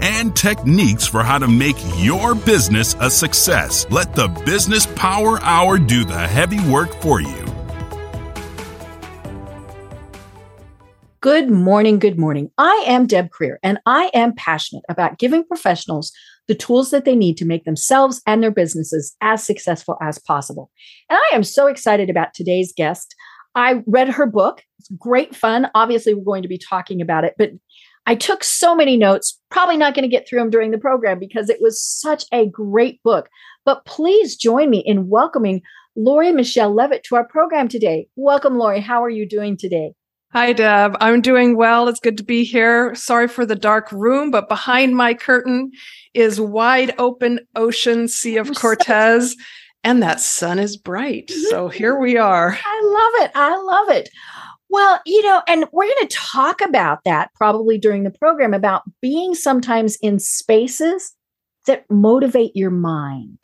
and techniques for how to make your business a success. Let the Business Power Hour do the heavy work for you. Good morning. Good morning. I am Deb Creer, and I am passionate about giving professionals the tools that they need to make themselves and their businesses as successful as possible. And I am so excited about today's guest. I read her book. It's great fun. Obviously, we're going to be talking about it, but I took so many notes, probably not going to get through them during the program because it was such a great book. But please join me in welcoming Lori Michele Leavitt to our program today. Welcome, Lori. How are you doing today? Hi, Deb. I'm doing well. It's good to be here. Sorry for the dark room, but behind my curtain is wide open ocean, Sea of Cortez, and that sun is bright. So here we are. I love it. I love it. Well, you know, and we're going to talk about that probably during the program about being sometimes in spaces that motivate your mind.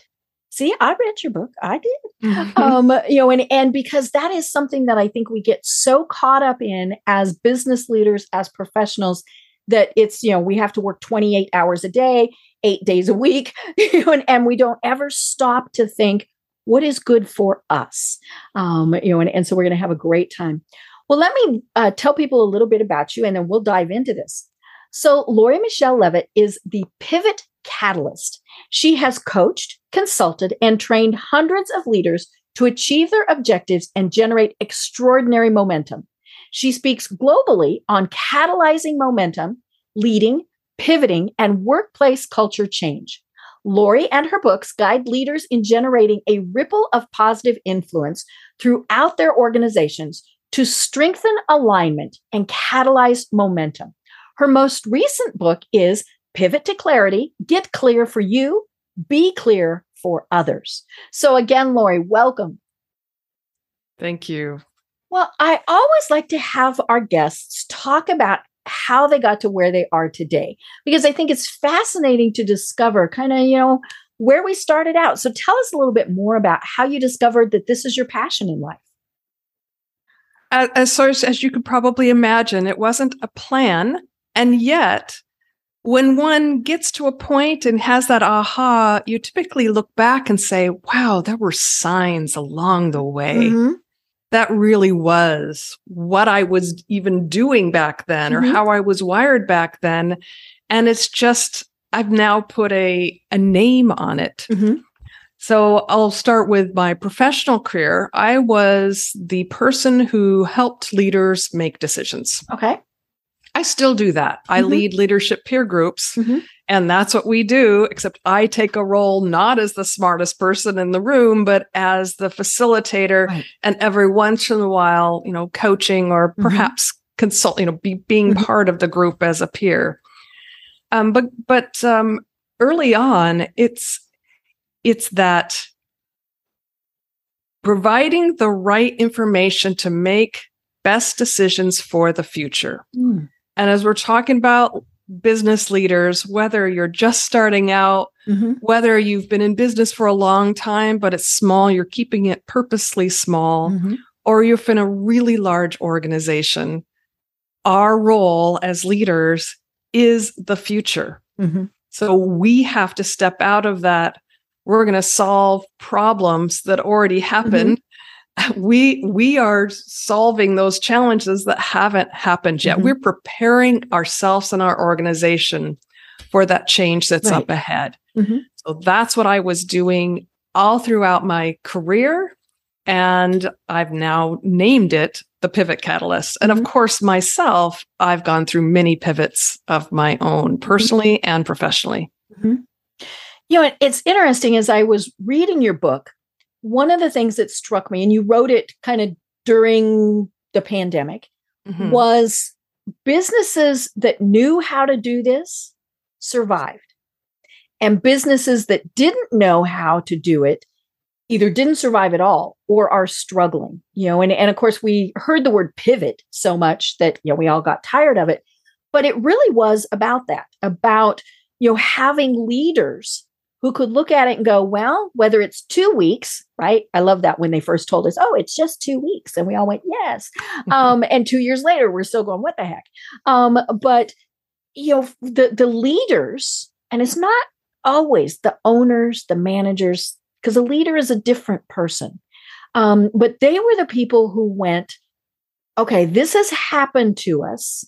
See, I read your book. I did. Mm-hmm. Um, you know, and and because that is something that I think we get so caught up in as business leaders, as professionals, that it's, you know, we have to work 28 hours a day, eight days a week, you know, and, and we don't ever stop to think what is good for us. Um, you know, and, and so we're going to have a great time. Well, let me uh, tell people a little bit about you and then we'll dive into this. So, Lori Michele Leavitt is the pivot catalyst. She has coached, consulted, and trained hundreds of leaders to achieve their objectives and generate extraordinary momentum. She speaks globally on catalyzing momentum, leading, pivoting, and workplace culture change. Lori and her books guide leaders in generating a ripple of positive influence throughout their organizations to strengthen alignment and catalyze momentum. Her most recent book is Pivot to Clarity Get Clear for You, Be Clear for Others. So, again, Lori, welcome. Thank you. Well, I always like to have our guests talk about how they got to where they are today because I think it's fascinating to discover kind of, you know, where we started out. So tell us a little bit more about how you discovered that this is your passion in life. As, as, as you could probably imagine, it wasn't a plan. And yet, when one gets to a point and has that aha, you typically look back and say, wow, there were signs along the way. Mm-hmm. That really was what I was even doing back then mm-hmm. or how I was wired back then. And it's just, I've now put a, a name on it. Mm-hmm. So I'll start with my professional career. I was the person who helped leaders make decisions. Okay. I still do that. Mm-hmm. I lead leadership peer groups. Mm-hmm. And that's what we do, except I take a role not as the smartest person in the room, but as the facilitator. Right. And every once in a while, you know, coaching or mm-hmm. perhaps consult, you know, be, being mm-hmm. part of the group as a peer. Um, but but um, early on, it's it's that providing the right information to make best decisions for the future. Mm. And as we're talking about business leaders, whether you're just starting out, mm-hmm. whether you've been in business for a long time, but it's small, you're keeping it purposely small, mm-hmm. or you're in a really large organization, our role as leaders is the future. Mm-hmm. So we have to step out of that. We're going to solve problems that already happened we we are solving those challenges that haven't happened yet. Mm-hmm. We're preparing ourselves and our organization for that change that's right. up ahead. Mm-hmm. So that's what I was doing all throughout my career. And I've now named it the Pivot Catalyst. And mm-hmm. of course, myself, I've gone through many pivots of my own mm-hmm. personally and professionally. Mm-hmm. You know, it's interesting as I was reading your book, one of the things that struck me, and you wrote it kind of during the pandemic, mm-hmm. was businesses that knew how to do this survived. And businesses that didn't know how to do it either didn't survive at all or are struggling you know and, and of course we heard the word pivot so much that you know we all got tired of it but it really was about that about you know having leaders who could look at it and go well whether it's two weeks right i love that when they first told us oh it's just two weeks and we all went yes um, and two years later we're still going what the heck um, but you know the the leaders and it's not always the owners the managers because a leader is a different person. Um, but they were the people who went, okay, this has happened to us.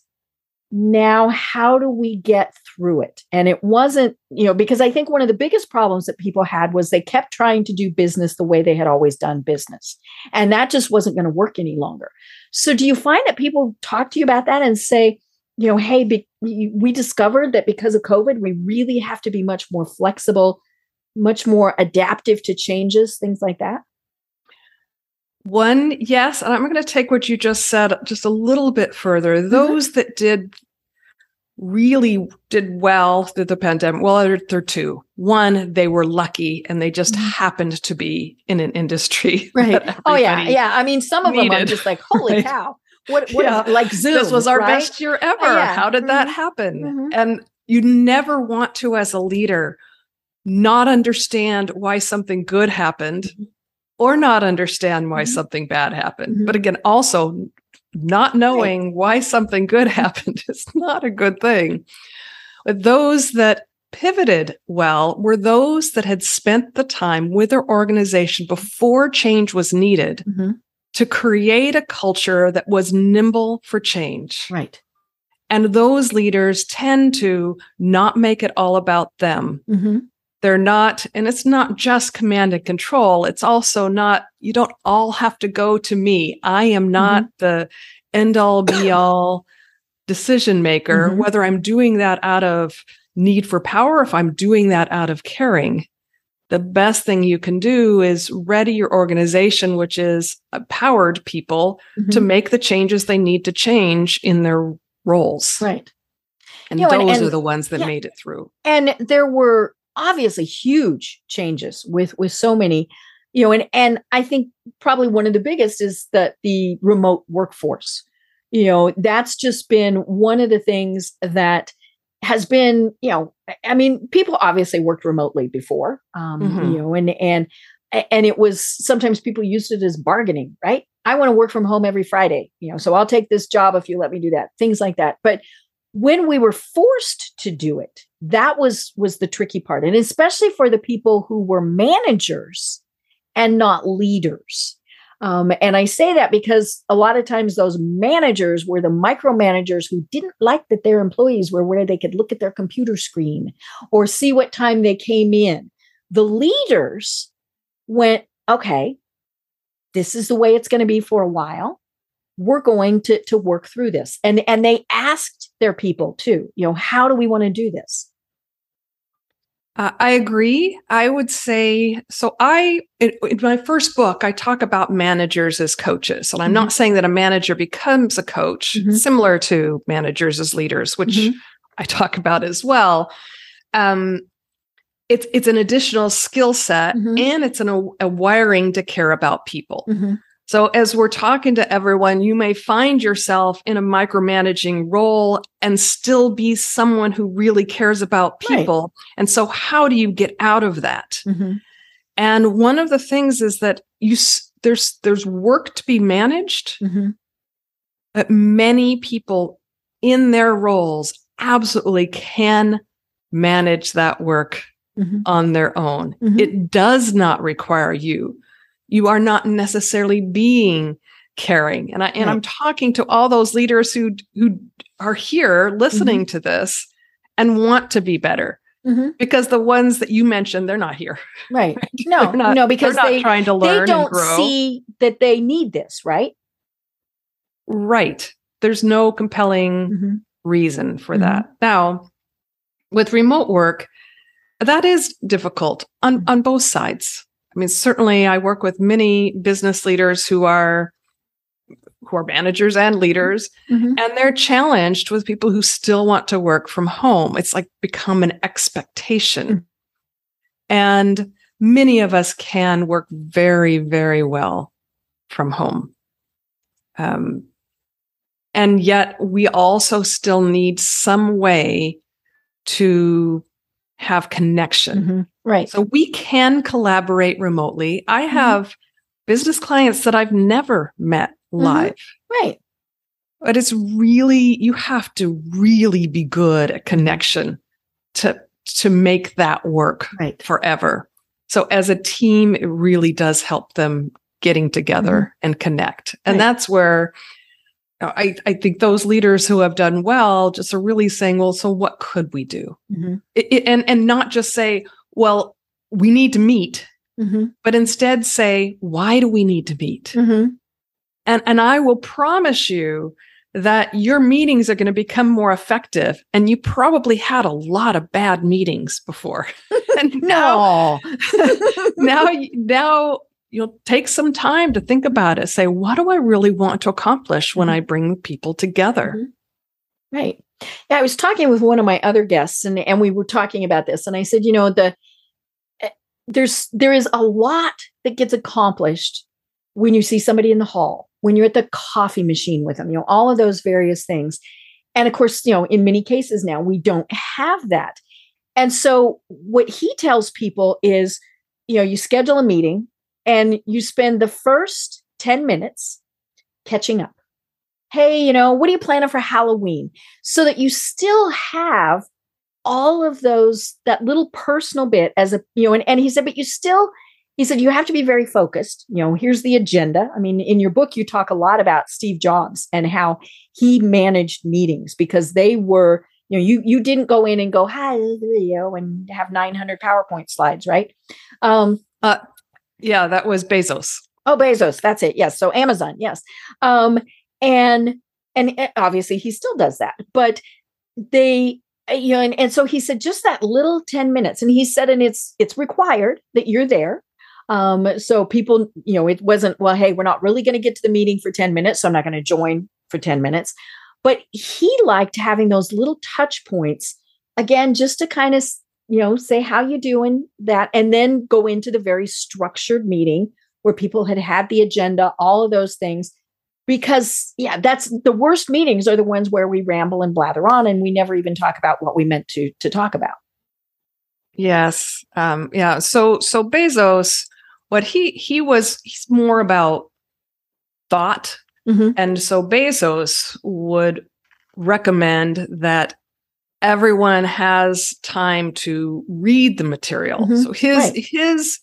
Now, how do we get through it? And it wasn't, you know, because I think one of the biggest problems that people had was they kept trying to do business the way they had always done business. And that just wasn't going to work any longer. So, do you find that people talk to you about that and say, you know, hey, be, we discovered that because of COVID, we really have to be much more flexible much more adaptive to changes, things like that? One, yes. And I'm going to take what you just said just a little bit further. Mm-hmm. Those that did really did well through the pandemic, well, there, there are two. One, they were lucky and they just mm-hmm. happened to be in an industry. Right. Oh, yeah. Yeah. I mean, some of needed, them are just like, holy right? cow. What, what yeah. like Zoom? This was our right? best year ever. Oh, yeah. How did mm-hmm. that happen? Mm-hmm. And you never want to, as a leader, not understand why something good happened mm-hmm. Or not understand why mm-hmm. something bad happened. Mm-hmm. But again, also not knowing right. why something good happened is not a good thing. But those that pivoted well were those that had spent the time with their organization before change was needed mm-hmm. to create a culture that was nimble for change. Right. And those leaders tend to not make it all about them, mm-hmm they're not and it's not just command and control it's also not you don't all have to go to me i am not mm-hmm. the end all be all decision maker mm-hmm. whether i'm doing that out of need for power if i'm doing that out of caring the best thing you can do is ready your organization which is empowered people mm-hmm. to make the changes they need to change in their roles right and you know, those and, and, are the ones that yeah. made it through and there were obviously huge changes with with so many you know and and i think probably one of the biggest is that the remote workforce. You know that's just been one of the things that has been you know i mean people obviously worked remotely before um mm-hmm. you know and and and it was sometimes people used it as bargaining right? I want to work from home every friday you know so i'll take this job if you let me do that things like that. But when we were forced to do it that was was the tricky part. And especially for the people who were managers and not leaders. Um, and i say that because a lot of times those managers were the micromanagers who didn't like that their employees were where they could look at their computer screen or see what time they came in. The leaders went okay this is the way it's going to be for a while we're going to to work through this and and they asked their people too you know how do we want to do this uh, i agree i would say so i in, in, my first book i talk about managers as coaches and i'm mm-hmm. not saying that a manager becomes a coach mm-hmm. similar to managers as leaders which mm-hmm. i talk about as well um, it's it's an additional skill set mm-hmm. and it's an, a, a, wiring to care about people mm-hmm. So, as we're talking to everyone, you may find yourself in a micromanaging role and still be someone who really cares about people. Right. And so, how do you get out of that? Mm-hmm. And one of the things is that you there's there's work to be managed, mm-hmm. but many people in their roles absolutely can manage that work mm-hmm. on their own. Mm-hmm. It does not require you you are not necessarily being caring. And I and right. I'm talking to all those leaders who who are here listening mm-hmm. to this and want to be better. Mm-hmm. Because the ones that you mentioned, they're not here. Right. right? No, not, no, because they're not trying to learn. They don't see that they need this, right? Right. There's no compelling mm-hmm. reason for mm-hmm. that. Now, with remote work, that is difficult on, mm-hmm. on both sides. I mean, certainly I work with many business leaders who are who are managers and leaders mm-hmm. and they're challenged with people who still want to work from home. It's like become an expectation. Mm-hmm. And many of us can work very, very well from home. Um, and yet we also still need some way to have connection. Mm-hmm. Right. So we can collaborate remotely. I Mm-hmm. have business clients that I've never met Mm-hmm. live. Right. But it's really you have to really be good at connection to to make that work Right. forever. So as a team, it really does help them getting together and connect. And Mm-hmm. Right. that's where I, I think those leaders who have done well just are really saying, well, so what could we do? Mhm. It, it- and, and not just say, well, we need to meet, Mhm. but instead say, why do we need to meet? Mhm. And, and I will promise you that your meetings are going to become more effective. And you probably had a lot of bad meetings before. and now, No. now, now you'll take some time to think about it. Say, what do I really want to accomplish when I bring people together? Mhm. Right. Yeah, I was talking with one of my other guests and and we were talking about this and I said, you know, the eh, there's there is a lot that gets accomplished when you see somebody in the hall, when you're at the coffee machine with them, you know, all of those various things. And of course, you know, in many cases now we don't have that. And so what he tells people is, you know, you schedule a meeting and you spend the first 10 minutes catching up hey, you know, what are you planning for Halloween? So that you still have all of those, that little personal bit as a, you know, and, and he said, but you still, he said, you have to be very focused. You know, here's the agenda. I mean, in your book, you talk a lot about Steve Jobs and how he managed meetings because they were, you know, you you didn't go in and go, hi, the video and have 900 PowerPoint slides, right? Um, Yeah, that was Bezos. Oh, Bezos, that's it. Yes. So Amazon, yes. Um, and and uh, obviously he still does that, but they uh, you know, and, and so he said just that little 10 minutes. And he said, and it's it's required that you're there. Um, so people, you know, it wasn't, well, hey, we're not really going to get to the meeting for 10 minutes, so I'm not going to join for 10 minutes. But he liked having those little touch points again, just to kind of you know say how you doing that and then go into the very structured meeting where people had had the agenda all of those things because yeah that's the worst meetings are the ones where we ramble and blather on and we never even talk about what we meant to to talk about Yes. Um, yeah. So so Bezos, what he he was he's more about thought. Mhm. And so Bezos would recommend that everyone has time to read the material. Mhm. So his Right. his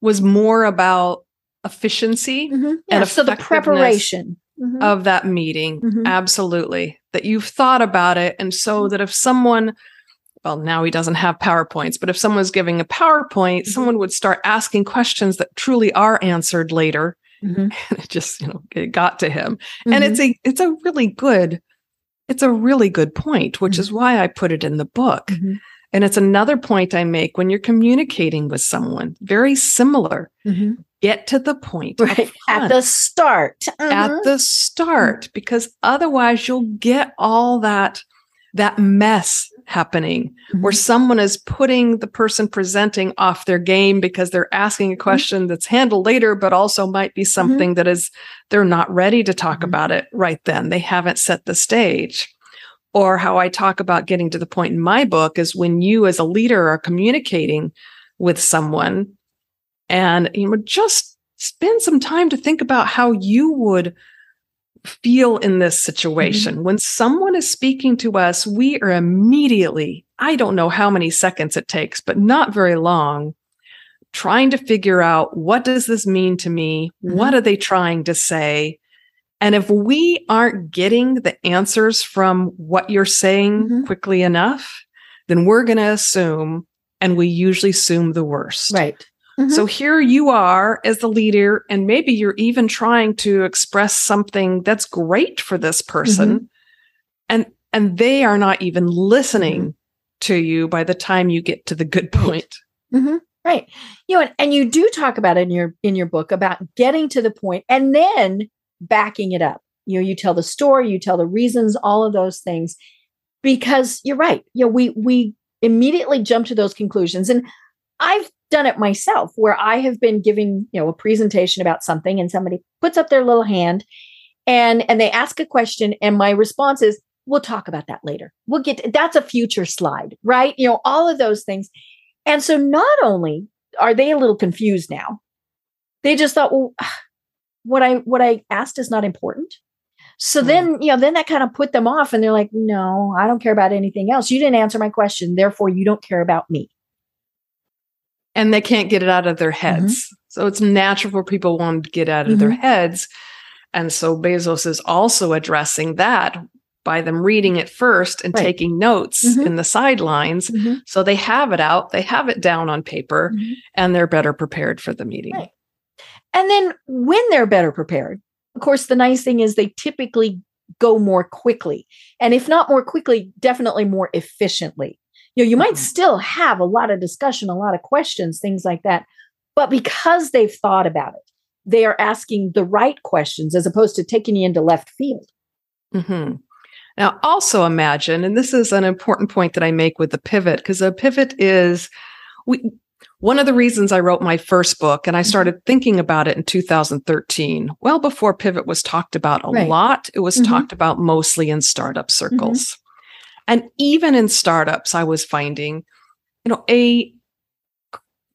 was more about efficiency yeah, so the preparation Mhm. of that meeting. Mhm. Absolutely. That you've thought about it. And so that if someone, well, now he doesn't have PowerPoints, but if someone's giving a PowerPoint, Mhm. someone would start asking questions that truly are answered later. And it just, you know, it got to him. And it's a it's a really good, it's a really good point, which is why I put it in the book. Mhm. And it's another point I make when you're communicating with someone, very similar. Mhm. Get to the point right at the start at Mhm. the start because otherwise you'll get all that that mess happening where Mhm. someone is putting the person presenting off their game because they're asking a question that's handled later but also might be something that is they're not ready to talk Mhm. about it right then they haven't set the stage or how I talk about getting to the point in my book is when you as a leader are communicating with someone and you know just spend some time to think about how you would feel in this situation. When someone is speaking to us we are immediately i don't know how many seconds it takes but not very long trying to figure out what does this mean to me? Mhm. what are they trying to say? And if we aren't getting the answers from what you're saying Mhm. quickly enough then we're going to assume and we usually assume the worst. Right Mm-hmm. so here you are as the leader, and maybe you're even trying to express something that's great for this person. Mm-hmm. And and they are not even listening mm-hmm. to you by the time you get to the good point. Mhm. Right. You know, and, and you do talk about it in your in your book about getting to the point and then backing it up. You know, you tell the story, you tell the reasons, all of those things. Because you're right. You know, we we immediately jump to those conclusions. And I've done it myself where I have been giving, you know, a presentation about something and somebody puts up their little hand and and they ask a question and my response is we'll talk about that later. We'll get that's a future slide, right? You know, all of those things. And so not only are they a little confused now, they just thought, well, what I what I asked is not important. So mm. then, you know, then that kind of put them off and they're like, no, I don't care about anything else. You didn't answer my question. Therefore, you don't care about me. And they can't get it out of their mm-hmm. heads. Mm-hmm. So it's natural for people wanting to get out of mm-hmm. their heads. And so Bezos is also addressing that by them reading it first and right. taking notes mm-hmm. in the sidelines. Mm-hmm. So they have it out, they have it down on paper, mm-hmm. and they're better prepared for the meeting. Right. And then when they're better prepared, of course, the nice thing is they typically go more quickly. And if not more quickly, definitely more efficiently. You know, you might mm-hmm. still have a lot of discussion, a lot of questions, things like that. But because they've thought about it, they are asking the right questions as opposed to taking you into left field. Mm-hmm. Now, also imagine, and this is an important point that I make with the pivot, because a pivot is we one of the reasons I wrote my first book and I mm-hmm. started thinking about it in 2013, well before pivot was talked about a right. lot, it was mm-hmm. talked about mostly in startup circles. And even in startups, I was finding, you know, a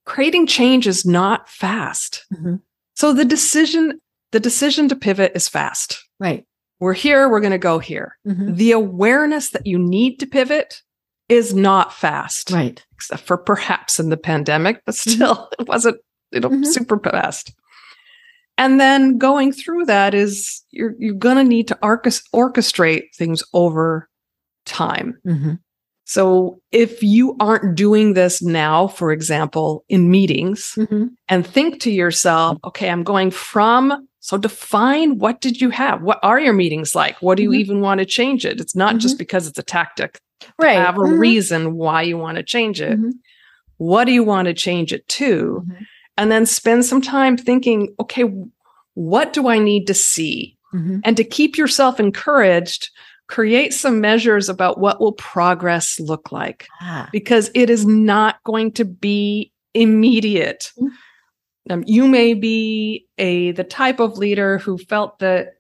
creating change is not fast. Mm-hmm. So the decision, the decision to pivot is fast. Right we're here, we're going to go here. Mm-hmm. The awareness that you need to pivot is not fast. Right. Except for perhaps in the pandemic, but mm-hmm. still mm-hmm. it wasn't, you know, mm-hmm. super fast. And then going through that is you're you're going to need to orchestrate things over time. Mm-hmm. So if you aren't doing this now, for example, in meetings, mm-hmm. and think to yourself, okay, I'm going from so define what did you have? What are your meetings like? What do you mm-hmm. even want to change it? It's not mm-hmm. just because it's a tactic. Right. Have a mm-hmm. reason why you want to change it. Mm-hmm. What do you want to change it to? Mm-hmm. And then spend some time thinking, okay, what do I need to see? Mm-hmm. And to keep yourself encouraged, create some measures about what will progress look like ah. because it is not going to be immediate. Um, you may be a the type of leader who felt that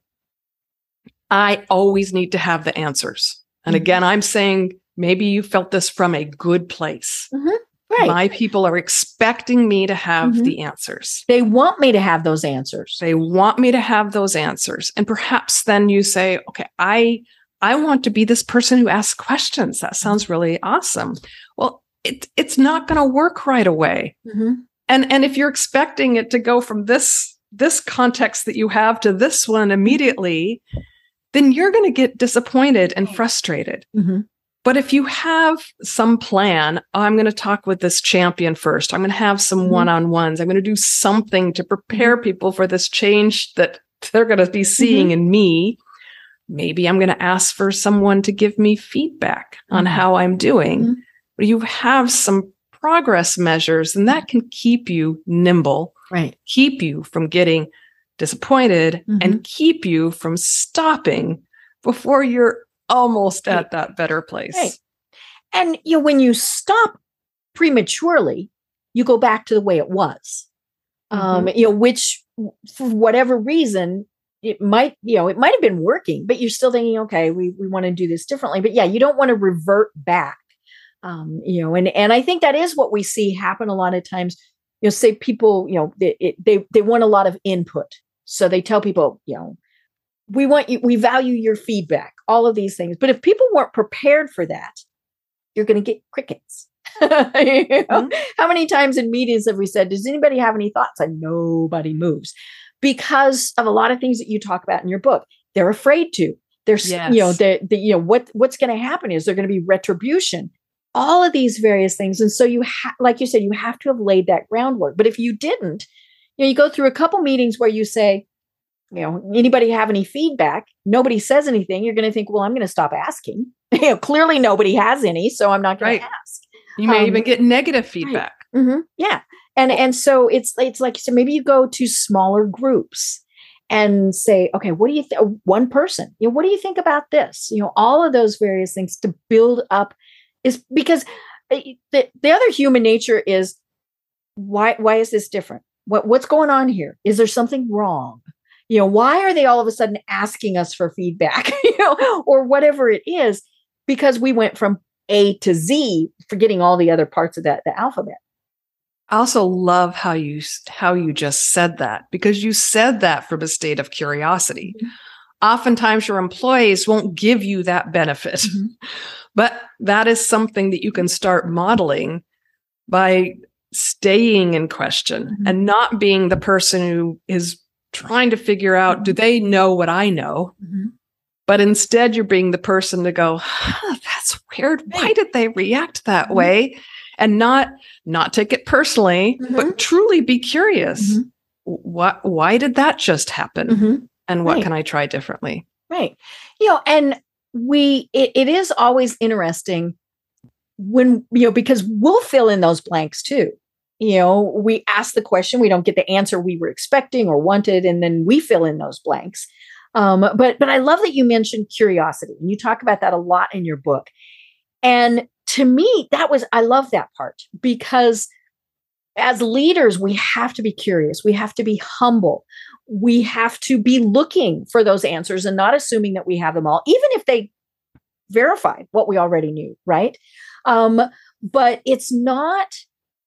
I always need to have the answers. And mm-hmm. again, I'm saying maybe you felt this from a good place. Mm-hmm. Right. My people are expecting me to have mm-hmm. the answers. They want me to have those answers. They want me to have those answers. And perhaps then you say, okay, I I want to be this person who asks questions. That sounds really awesome. Well, it, it's not going to work right away. Mm-hmm and and if you're expecting it to go from this this context that you have to this one immediately then you're going to get disappointed and frustrated mm-hmm. but if you have some plan i'm going to talk with this champion first i'm going to have some mm-hmm. one-on-ones i'm going to do something to prepare mm-hmm. people for this change that they're going to be seeing mm-hmm. in me maybe i'm going to ask for someone to give me feedback on mm-hmm. how i'm doing mm-hmm. but you have some progress measures, and that can keep you nimble, right? Keep you from getting disappointed mm-hmm. and keep you from stopping before you're almost right. at that better place. Right. And you know, when you stop prematurely, you go back to the way it was. Mm-hmm. Um, you know, which for whatever reason, it might, you know, it might have been working, but you're still thinking, okay, we, we want to do this differently. But yeah, you don't want to revert back um, you know, and and I think that is what we see happen a lot of times. You know, say people, you know, they they they want a lot of input, so they tell people, you know, we want you, we value your feedback, all of these things. But if people weren't prepared for that, you're going to get crickets. you know? mm-hmm. How many times in meetings have we said, "Does anybody have any thoughts?" And nobody moves because of a lot of things that you talk about in your book. They're afraid to. There's, yes. you know, the, the you know what what's going to happen is they're going to be retribution all of these various things. And so you have, like you said, you have to have laid that groundwork. But if you didn't, you know, you go through a couple meetings where you say, you know, anybody have any feedback? Nobody says anything. You're going to think, well, I'm going to stop asking. you know, clearly nobody has any, so I'm not going right. to ask. You may um, even get negative feedback. Right. Mm-hmm. Yeah, and and so it's it's like so maybe you go to smaller groups and say, okay, what do you think? One person, you know, what do you think about this? You know, all of those various things to build up is because eh, the, the other human nature is why why is this different? What what's going on here? Is there something wrong? You know, why are they all of a sudden asking us for feedback, you know, or whatever it is? Because we went from A to Z, forgetting all the other parts of that the alphabet. I also love how you how you just said that because you said that from a state of curiosity. Mm-hmm. Oftentimes your employees won't give you that benefit. Mm-hmm. But that is something that you can start modeling by staying in question mm-hmm. and not being the person who is trying to figure out do they know what I know? Mm-hmm. But instead, you're being the person to go, huh, that's weird. Why did they react that mm-hmm. way? And not not take it personally, but mm-hmm. truly be curious. Mm-hmm. What why did that just happen? Mm-hmm. And what right. can I try differently? Right. You know, and we it, it is always interesting when you know because we'll fill in those blanks too you know we ask the question we don't get the answer we were expecting or wanted and then we fill in those blanks um, but but i love that you mentioned curiosity and you talk about that a lot in your book and to me that was i love that part because as leaders we have to be curious we have to be humble we have to be looking for those answers and not assuming that we have them all even if they verify what we already knew right um, but it's not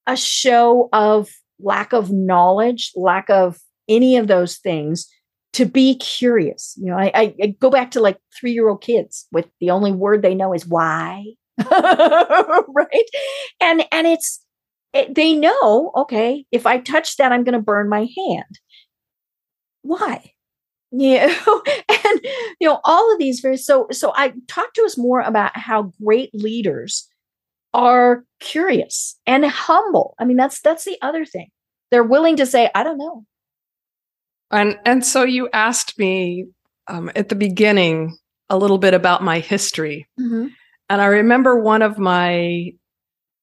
a show of lack of knowledge, lack of any of those things to be curious. You know, I, I, I go back to like three year old kids with the only word they know is why. right. And, and it's, it, they know, okay, if I touch that, I'm going to burn my hand. Why? You know, and you know, all of these very so so I talk to us more about how great leaders are curious and humble. I mean, that's that's the other thing. They're willing to say, "I don't know." And and so you asked me um, at the beginning a little bit about my history, mm-hmm. And I remember one of my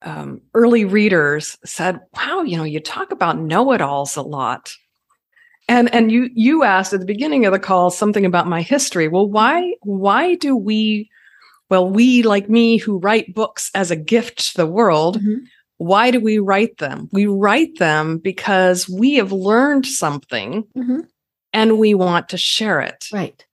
um, early readers said, "Wow, you know, you talk about know-it-alls a lot." And and you you asked at the beginning of the call something about my history. Well, why why do we well, we, like me, who write books as a gift to the world, mm-hmm. why do we write them? We write them because we have learned something mm-hmm. and we want to share it. Right.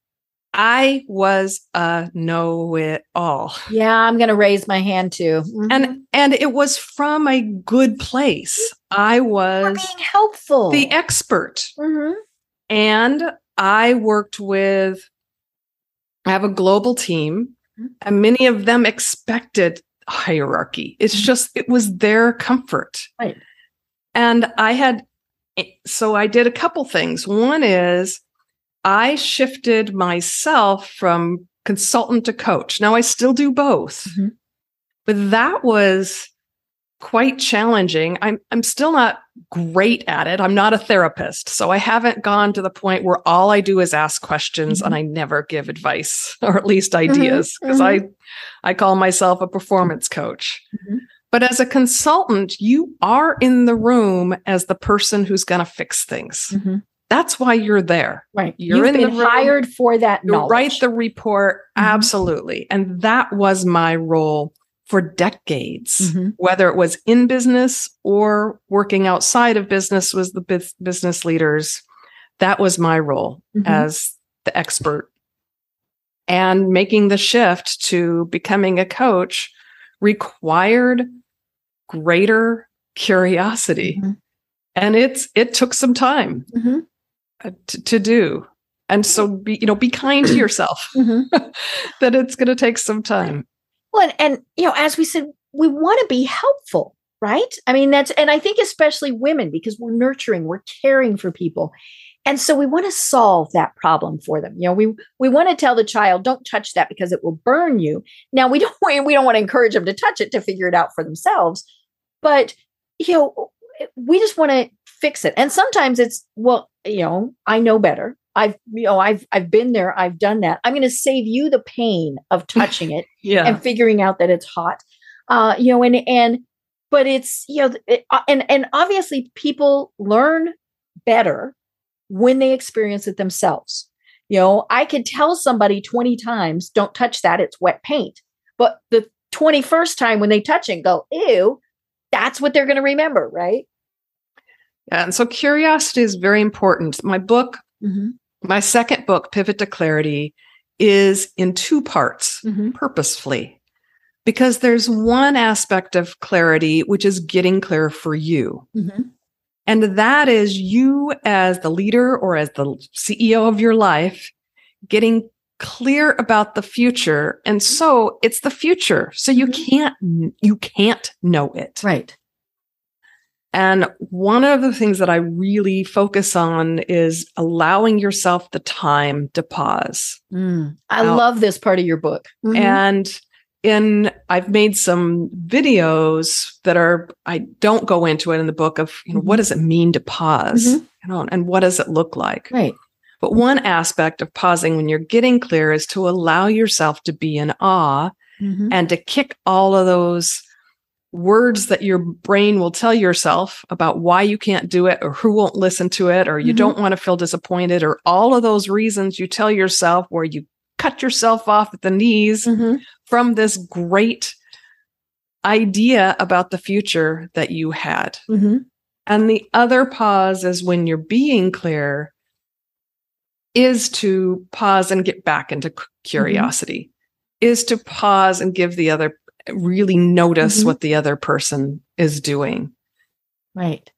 I was a know it all. Yeah, I'm going to raise my hand too. Mm-hmm. And and it was from a good place. I was being helpful. The expert. Mm-hmm. And I worked with I have a global team and many of them expected hierarchy. It's mm-hmm. just, it was their comfort. Right. And I had, so I did a couple things. One is I shifted myself from consultant to coach. Now I still do both, mm-hmm. but that was quite challenging. I'm I'm still not great at it. I'm not a therapist, so I haven't gone to the point where all I do is ask questions mm-hmm. and I never give advice or at least mm-hmm. ideas because mm-hmm. I I call myself a performance coach. Mm-hmm. But as a consultant, you are in the room as the person who's going to fix things. That's why you're there. Right. You're You've in been the room, hired for that. You write the report. Mm-hmm. Absolutely. And that was my role for decades, mm-hmm. whether it was in business or working outside of business was the business leaders. That was my role mm-hmm. as the expert. And making the shift to becoming a coach required greater curiosity. Mm-hmm. And it's it took some time mm-hmm. To, to do. And so be, you know, be kind to yourself mm-hmm. that it's going to take some time. Well, and, and you know, as we said, we want to be helpful, right? I mean, that's and I think especially women because we're nurturing, we're caring for people. And so we want to solve that problem for them. You know, we we want to tell the child, don't touch that because it will burn you. Now we don't we don't want to encourage them to touch it to figure it out for themselves. But you know, we just want to fix it. And sometimes it's, well, you know, I know better. I've you know I've I've been there. I've done that. I'm going to save you the pain of touching it yeah. and figuring out that it's hot. Uh, you know, and and but it's you know, it, uh, and and obviously people learn better when they experience it themselves. You know, I could tell somebody 20 times, "Don't touch that; it's wet paint." But the 21st time when they touch it, and go, "Ew," that's what they're going to remember, right? And so curiosity is very important. My book, mm-hmm. my second book, Pivot to Clarity, is in two parts mm-hmm. purposefully because there's one aspect of clarity, which is getting clear for you. Mm-hmm. And that is you as the leader or as the CEO of your life, getting clear about the future. And so it's the future. So you mm-hmm. can't, you can't know it. Right. And one of the things that I really focus on is allowing yourself the time to pause. Mm, I now, love this part of your book. Mm-hmm. And in I've made some videos that are I don't go into it in the book of you know mm-hmm. what does it mean to pause mm-hmm. you know and what does it look like right but one aspect of pausing when you're getting clear is to allow yourself to be in awe mm-hmm. and to kick all of those words that your brain will tell yourself about why you can't do it or who won't listen to it or you mm-hmm. don't want to feel disappointed or all of those reasons you tell yourself where you cut yourself off at the knees mm-hmm. from this great idea about the future that you had. Mm-hmm. And the other pause is when you're being clear is to pause and get back into mm-hmm. curiosity, is to pause and give the other really notice mm-hmm. what the other person is doing. Right.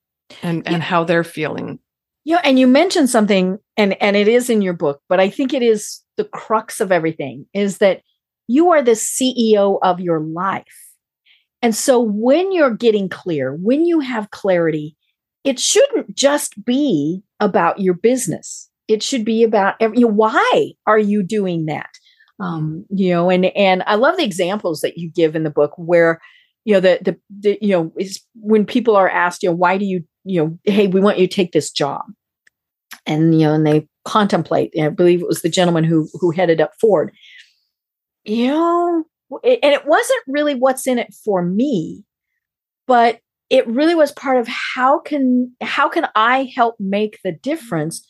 And and yeah. how they're feeling. Yeah, and you mentioned something and and it is in your book, but I think it is the crux of everything is that you are the CEO of your life. And so when you're getting clear, when you have clarity, it shouldn't just be about your business. It should be about every, you know, why are you doing that? Um, you know and and i love the examples that you give in the book where you know the, the the you know is when people are asked you know why do you you know hey we want you to take this job. And you know and they contemplate i believe it was the gentleman who who headed up ford. You know it, and it wasn't really what's in it for me but it really was part of how can how can i help make the difference?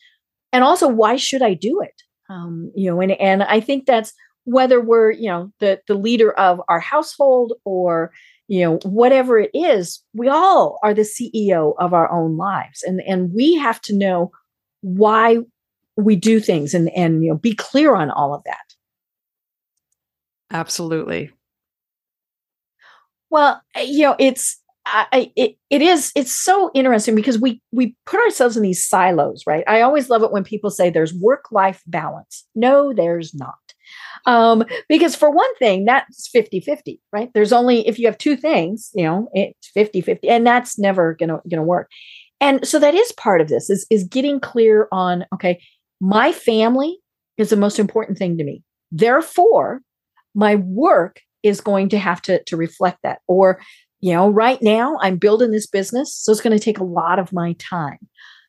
And also why should i do it um, you know and and i think that's whether we're you know the the leader of our household or you know whatever it is we all are the ceo of our own lives and and we have to know why we do things and and you know be clear on all of that. Absolutely. Well you know it's I, it, it is it's so interesting because we we put ourselves in these silos right? I always love it when people say there's work life balance. No there's not. Um, because for one thing that's 50 50 right? There's only if you have two things you know it's 50 50 and that's never gonna gonna work. And so that is part of this is is getting clear on okay my family is the most important thing to me. Therefore my work is going to have to to reflect that or you know right now i'm building this business so it's going to take a lot of my time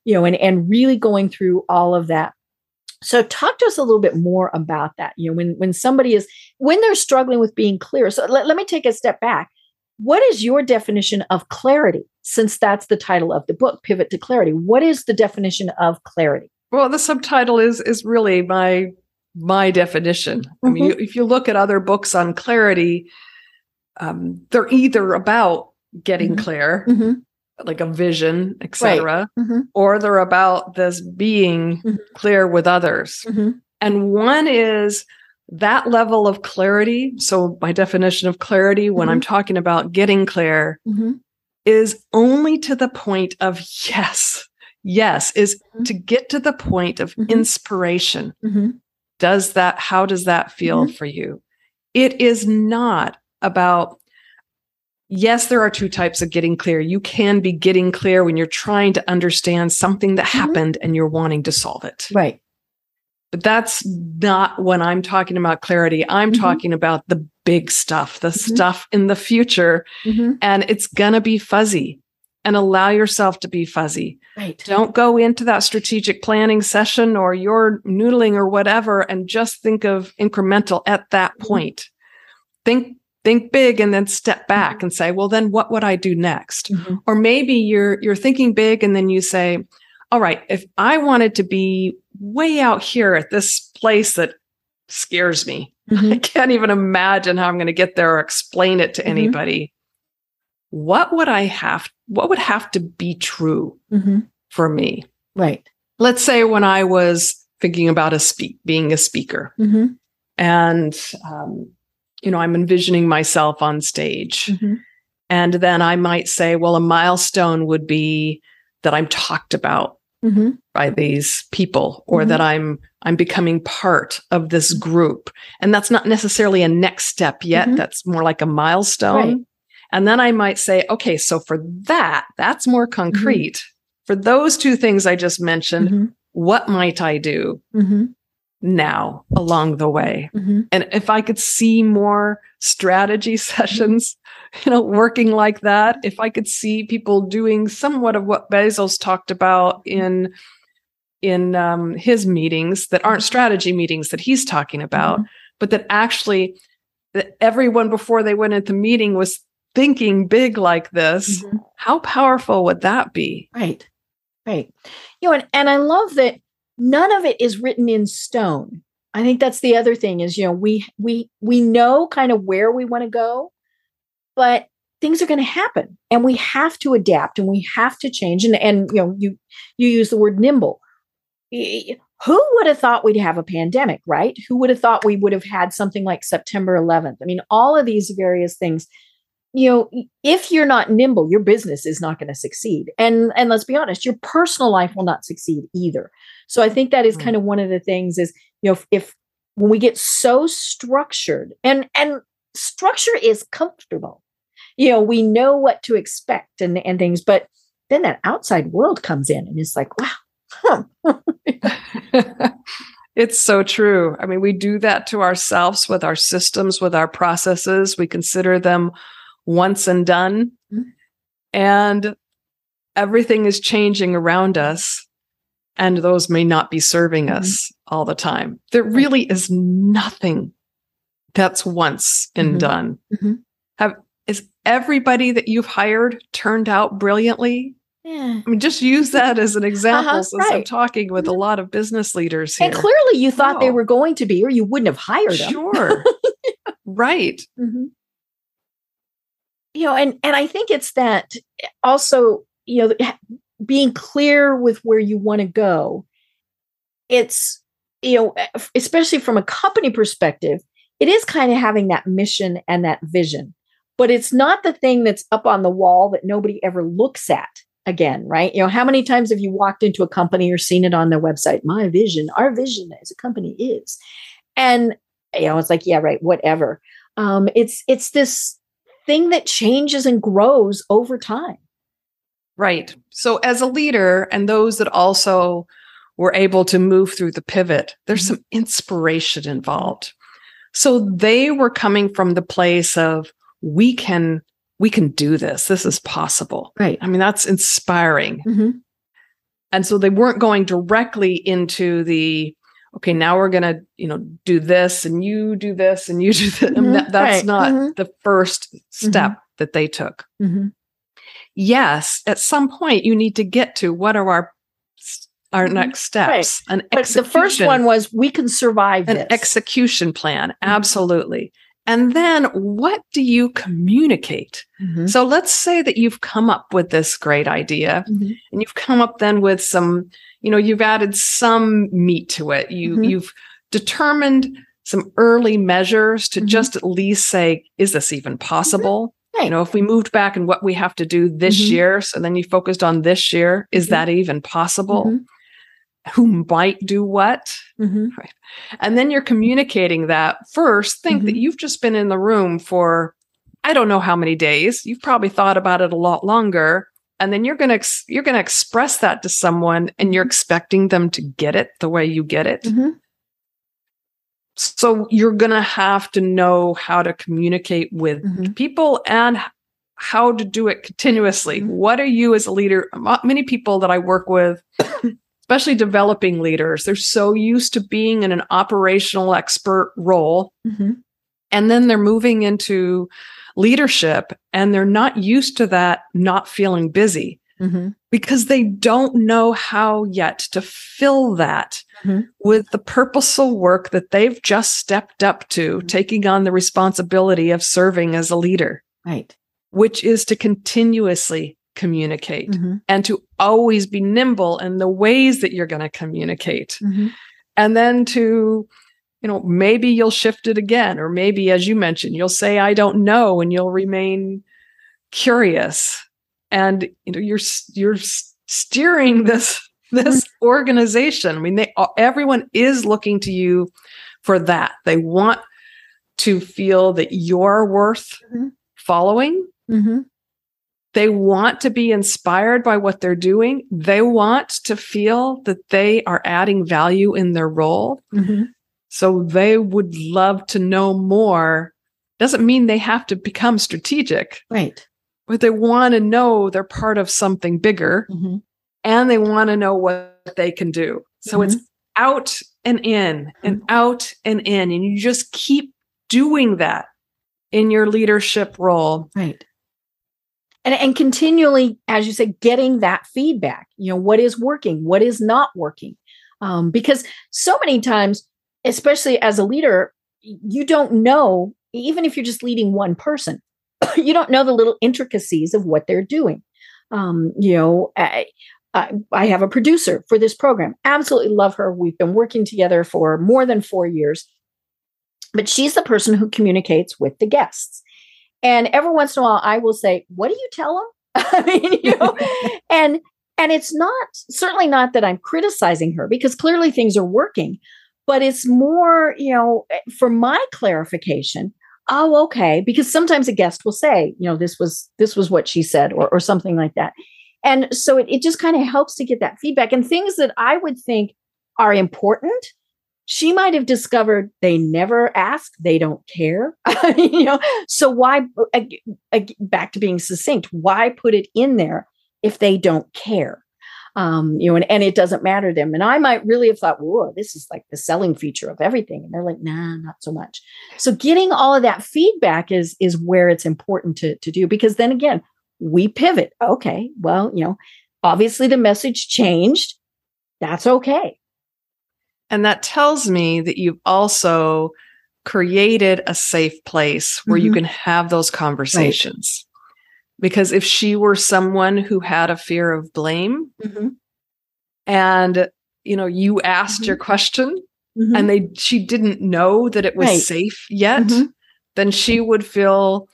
you know and and really going through all of that. So talk to us a little bit more about that you know when when somebody is when they're struggling with being clear. So let, let me take a step back. What is your definition of clarity since that's the title of the book pivot to clarity? What is the definition of clarity? Well the subtitle is is really my my definition. Mm-hmm. i mean mm-hmm. if you look at other books on clarity um, they're either about getting mm-hmm. clear, mm-hmm. like a vision, etc., right. mm-hmm. or they're about this being mm-hmm. clear with others. Mm-hmm. And one is that level of clarity. So, my definition of clarity when I'm mm-hmm. talking about getting clear is only to the point of yes, yes, is to get to the point of inspiration. Does that, how does that feel for you? It is not about yes, there are two types of getting clear. You can be getting clear when you're trying to understand something that mm-hmm. happened and you're wanting to solve it. Right. But that's not when I'm talking about clarity. I'm mm-hmm. talking about the big stuff, the mm-hmm. stuff in the future. Mm-hmm. And it's going to be fuzzy and allow yourself to be fuzzy. Right. Don't go into that strategic planning session or your noodling or whatever and just think of incremental at that mm-hmm. point. Think think big and then step back mm-hmm. and say well then what would i do next mm-hmm. or maybe you're you're thinking big and then you say all right if i wanted to be way out here at this place that scares me mm-hmm. i can't even imagine how i'm going to get there or explain it to mm-hmm. anybody what would I have, what would have to be true Mm-hmm. for me? Right. Let's say when I was thinking about a speak, being a speaker Mm-hmm. and, um, you know, I'm envisioning myself on stage. Mm-hmm. And then I might say, well, a milestone would be that I'm talked about Mm-hmm. by these people or that I'm I'm becoming part of this group. And that's not necessarily a next step yet. Mhm. That's more like a milestone. Right. And then I might say, okay, so for that, that's more concrete. For those two things I just mentioned, Mm-hmm. what might I do Mm-hmm. Now along the way? Mm-hmm. And if I could see more strategy sessions, you know, working like that, if I could see people doing somewhat of what Bezos talked about in in um, his meetings that aren't strategy meetings that he's talking about, but that actually that everyone before they went into the meeting was thinking big like this. Mhm. How powerful would that be? Right. Right. You know, and, and I love that none of it is written in stone. I think that's the other thing is, you know, we we we know kind of where we want to go, but things are going to happen and we have to adapt and we have to change. And and you know, you you use the word nimble. Who would have thought we'd have a pandemic, right? Who would have thought we would have had something like September 11th? I mean, all of these various things you know if you're not nimble your business is not going to succeed and and let's be honest your personal life will not succeed either so i think that is kind of one of the things is you know if, if when we get so structured and and structure is comfortable you know we know what to expect and and things but then that outside world comes in and it's like wow huh. it's so true. I mean, we do that to ourselves with our systems, with our processes. We consider them once and done. Mhm. And everything is changing around us. And those may not be serving Mhm. us all the time. There really is nothing that's once and Mhm. done. Mhm. Have is everybody that you've hired turned out brilliantly? yeah. I mean, just use that as an example Uh-huh, since I'm talking with a lot of business leaders here. and clearly you thought they were going to be or you wouldn't have hired them Sure. right. Mhm. You know, and and I think it's that also, you know, being clear with where you want to go. It's you know, especially from a company perspective, it is kind of having that mission and that vision, but it's not the thing that's up on the wall that nobody ever looks at again, right? You know, how many times have you walked into a company or seen it on their website? My vision, our vision as a company is, and you know, it's like, yeah, right, whatever um, it's it's this thing that changes and grows over time Right. So, as a leader, and those that also were able to move through the pivot, there's Mhm. some inspiration involved. So, they were coming from the place of, we can we can do this this is possible right i mean that's inspiring mm-hmm. and so they weren't going directly into the okay now we're going to you know do this and you do this and you do that Mhm, that, that's right, not mhm. the first step that they took. Mm-hmm. yes at some point you need to get to what are our our Mhm, next steps. An but the first one was we can survive an this. execution plan. Absolutely and then what do you communicate Mhm. so let's say that you've come up with this great idea Mhm. and you've come up then with some you know you've added some meat to it you Mhm. you've determined some early measures to Mhm. just at least say is this even possible Right. you know if we moved back and what we have to do this Mhm. year so then you focused on this year is that even possible. Who might do what Mhm. and then you're communicating that first think that Mhm. you've just been in the room for i don't know how many days you've probably thought about it a lot longer and then you're going to ex- you're going to express that to someone and you're expecting them to get it the way you get it Mhm. so you're going to have to know how to communicate with Mhm. people and how to do it continuously Mhm. what are you as a leader many people that i work with especially developing leaders they're so used to being in an operational expert role Mhm. and then they're moving into leadership and they're not used to that not feeling busy Mhm. because they don't know how yet to fill that Mhm. with the purposeful work that they've just stepped up to, Mhm. taking on the responsibility of serving as a leader. right which is to continuously communicate mm-hmm. and to always be nimble in the ways that you're going to communicate. Mm-hmm. And then to, you know, maybe you'll shift it again, or maybe, as you mentioned, you'll say, I don't know, and you'll remain curious. And you know, you're you're steering this this mm-hmm. organization. I mean, they everyone is looking to you for that. They want to feel that you're worth mm-hmm. following. They want to be inspired by what they're doing. They want to feel that they are adding value in their role. Mm-hmm. So they would love to know more. Doesn't mean they have to become strategic. Right. But they want to know they're part of something bigger mm-hmm. and they want to know what they can do. So it's mm-hmm. out and in and mm-hmm. out and in. And you just keep doing that in your leadership role. Right and and continually as you say getting that feedback you know what is working what is not working. Um, because so many times especially as a leader you don't know even if you're just leading one person you don't know the little intricacies of what they're doing. Um, you know I, I, I have a producer for this program. Absolutely love her. We've been working together for more than four years. But she's the person who communicates with the guests and every once in a while, I will say, "What do you tell them?" I mean, you know, and and it's not certainly not that I'm criticizing her because clearly things are working, but it's more, you know, eh, for my clarification. Oh, okay. Because sometimes a guest will say, you know, this was this was what she said, or or something like that. And so it, it just kind of helps to get that feedback and things that I would think are important she might have discovered they never ask they don't care you know? So why back to being succinct why put it in there if they don't care? Um, you know and, and it doesn't matter to them. And i might really have thought whoa this is like the selling feature of everything. And they're like nah not so much. So getting all of that feedback is is where it's important to to do because then again we pivot. Okay well you know obviously the message changed. That's okay and that tells me that you've also created a safe place where mm-hmm. you can have those conversations. Right. Because if she were someone who had a fear of blame mm-hmm. and you know you asked mm-hmm. your question mm-hmm. and they she didn't know that it was right. safe yet, mm-hmm. then she would feel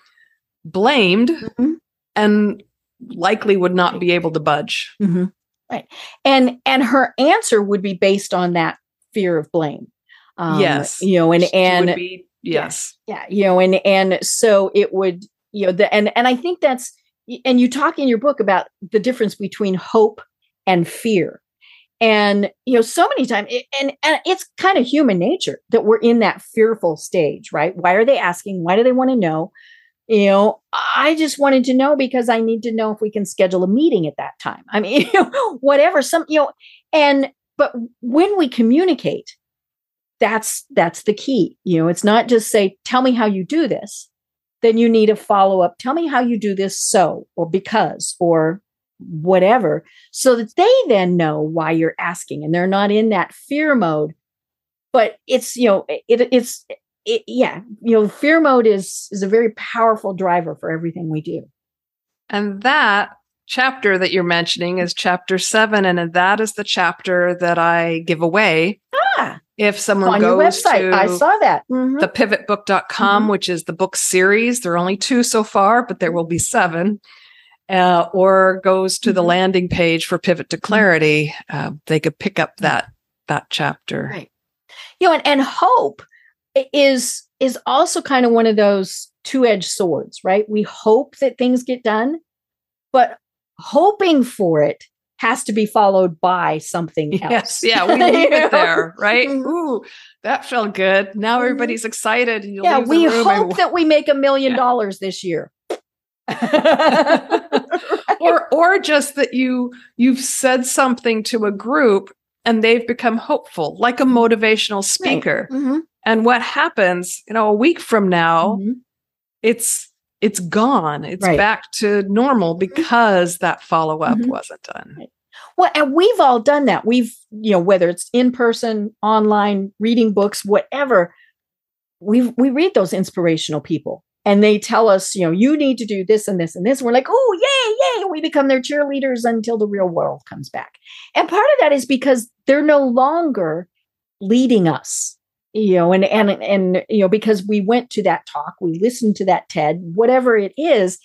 blamed mm-hmm. and likely would not be able to budge. Right. And and her answer would be based on that fear of blame. Um, yes. You know, and, and be, yes. Yeah, yeah. You know, and, and so it would, you know, the, and, and I think that's, and you talk in your book about the difference between hope and fear. And, you know, so many times, and, and it's kind of human nature that we're in that fearful stage, right? Why are they asking? Why do they want to know? you know i just wanted to know because i need to know if we can schedule a meeting at that time i mean you know, whatever some you know and but when we communicate that's that's the key you know it's not just say tell me how you do this. Then you need a follow up tell me how you do this so or because or whatever so that they then know why you're asking and they're not in that fear mode. But it's you know it, it's it, yeah you know fear mode is is a very powerful driver for everything we do. And that chapter that you're mentioning is chapter seven, and that is the chapter that I give away. Ah, if someone on goes your website, I saw that. Mm-hmm. The pivotbook.com, mm-hmm. which is the book series. There are only two so far, but there will be seven. Uh, or goes to mm-hmm. the landing page for Pivot to. Clarity, uh, they could pick up that that chapter. Right. You know, and, and hope is is also kind of one of those two-edged swords, right? We hope that things get done, but hoping for it has to be followed by something else. Yes, yeah, we leave it there, right? Mm-hmm. Ooh, that felt good. Now mm-hmm. everybody's excited. yeah, we hope and... that we make a million dollars this year. or or just that you you've said something to a group and they've become hopeful, like a motivational speaker. Right. Mm-hmm. And what happens, you know, a week from now, mm-hmm. it's it's gone. It's right. back to normal mm-hmm. because that follow up mm-hmm. wasn't done. Right. Well, and we've all done that. We've, you know, whether it's in person, online, reading books, whatever, we we read those inspirational people and they tell us, you know, you need to do this and this and this. And we're like, oh, yay, yay. We become their cheerleaders until the real world comes back. And part of that is because they're no longer leading us, you know, and and and you know, because we went to that talk, we listened to that TED, whatever it is,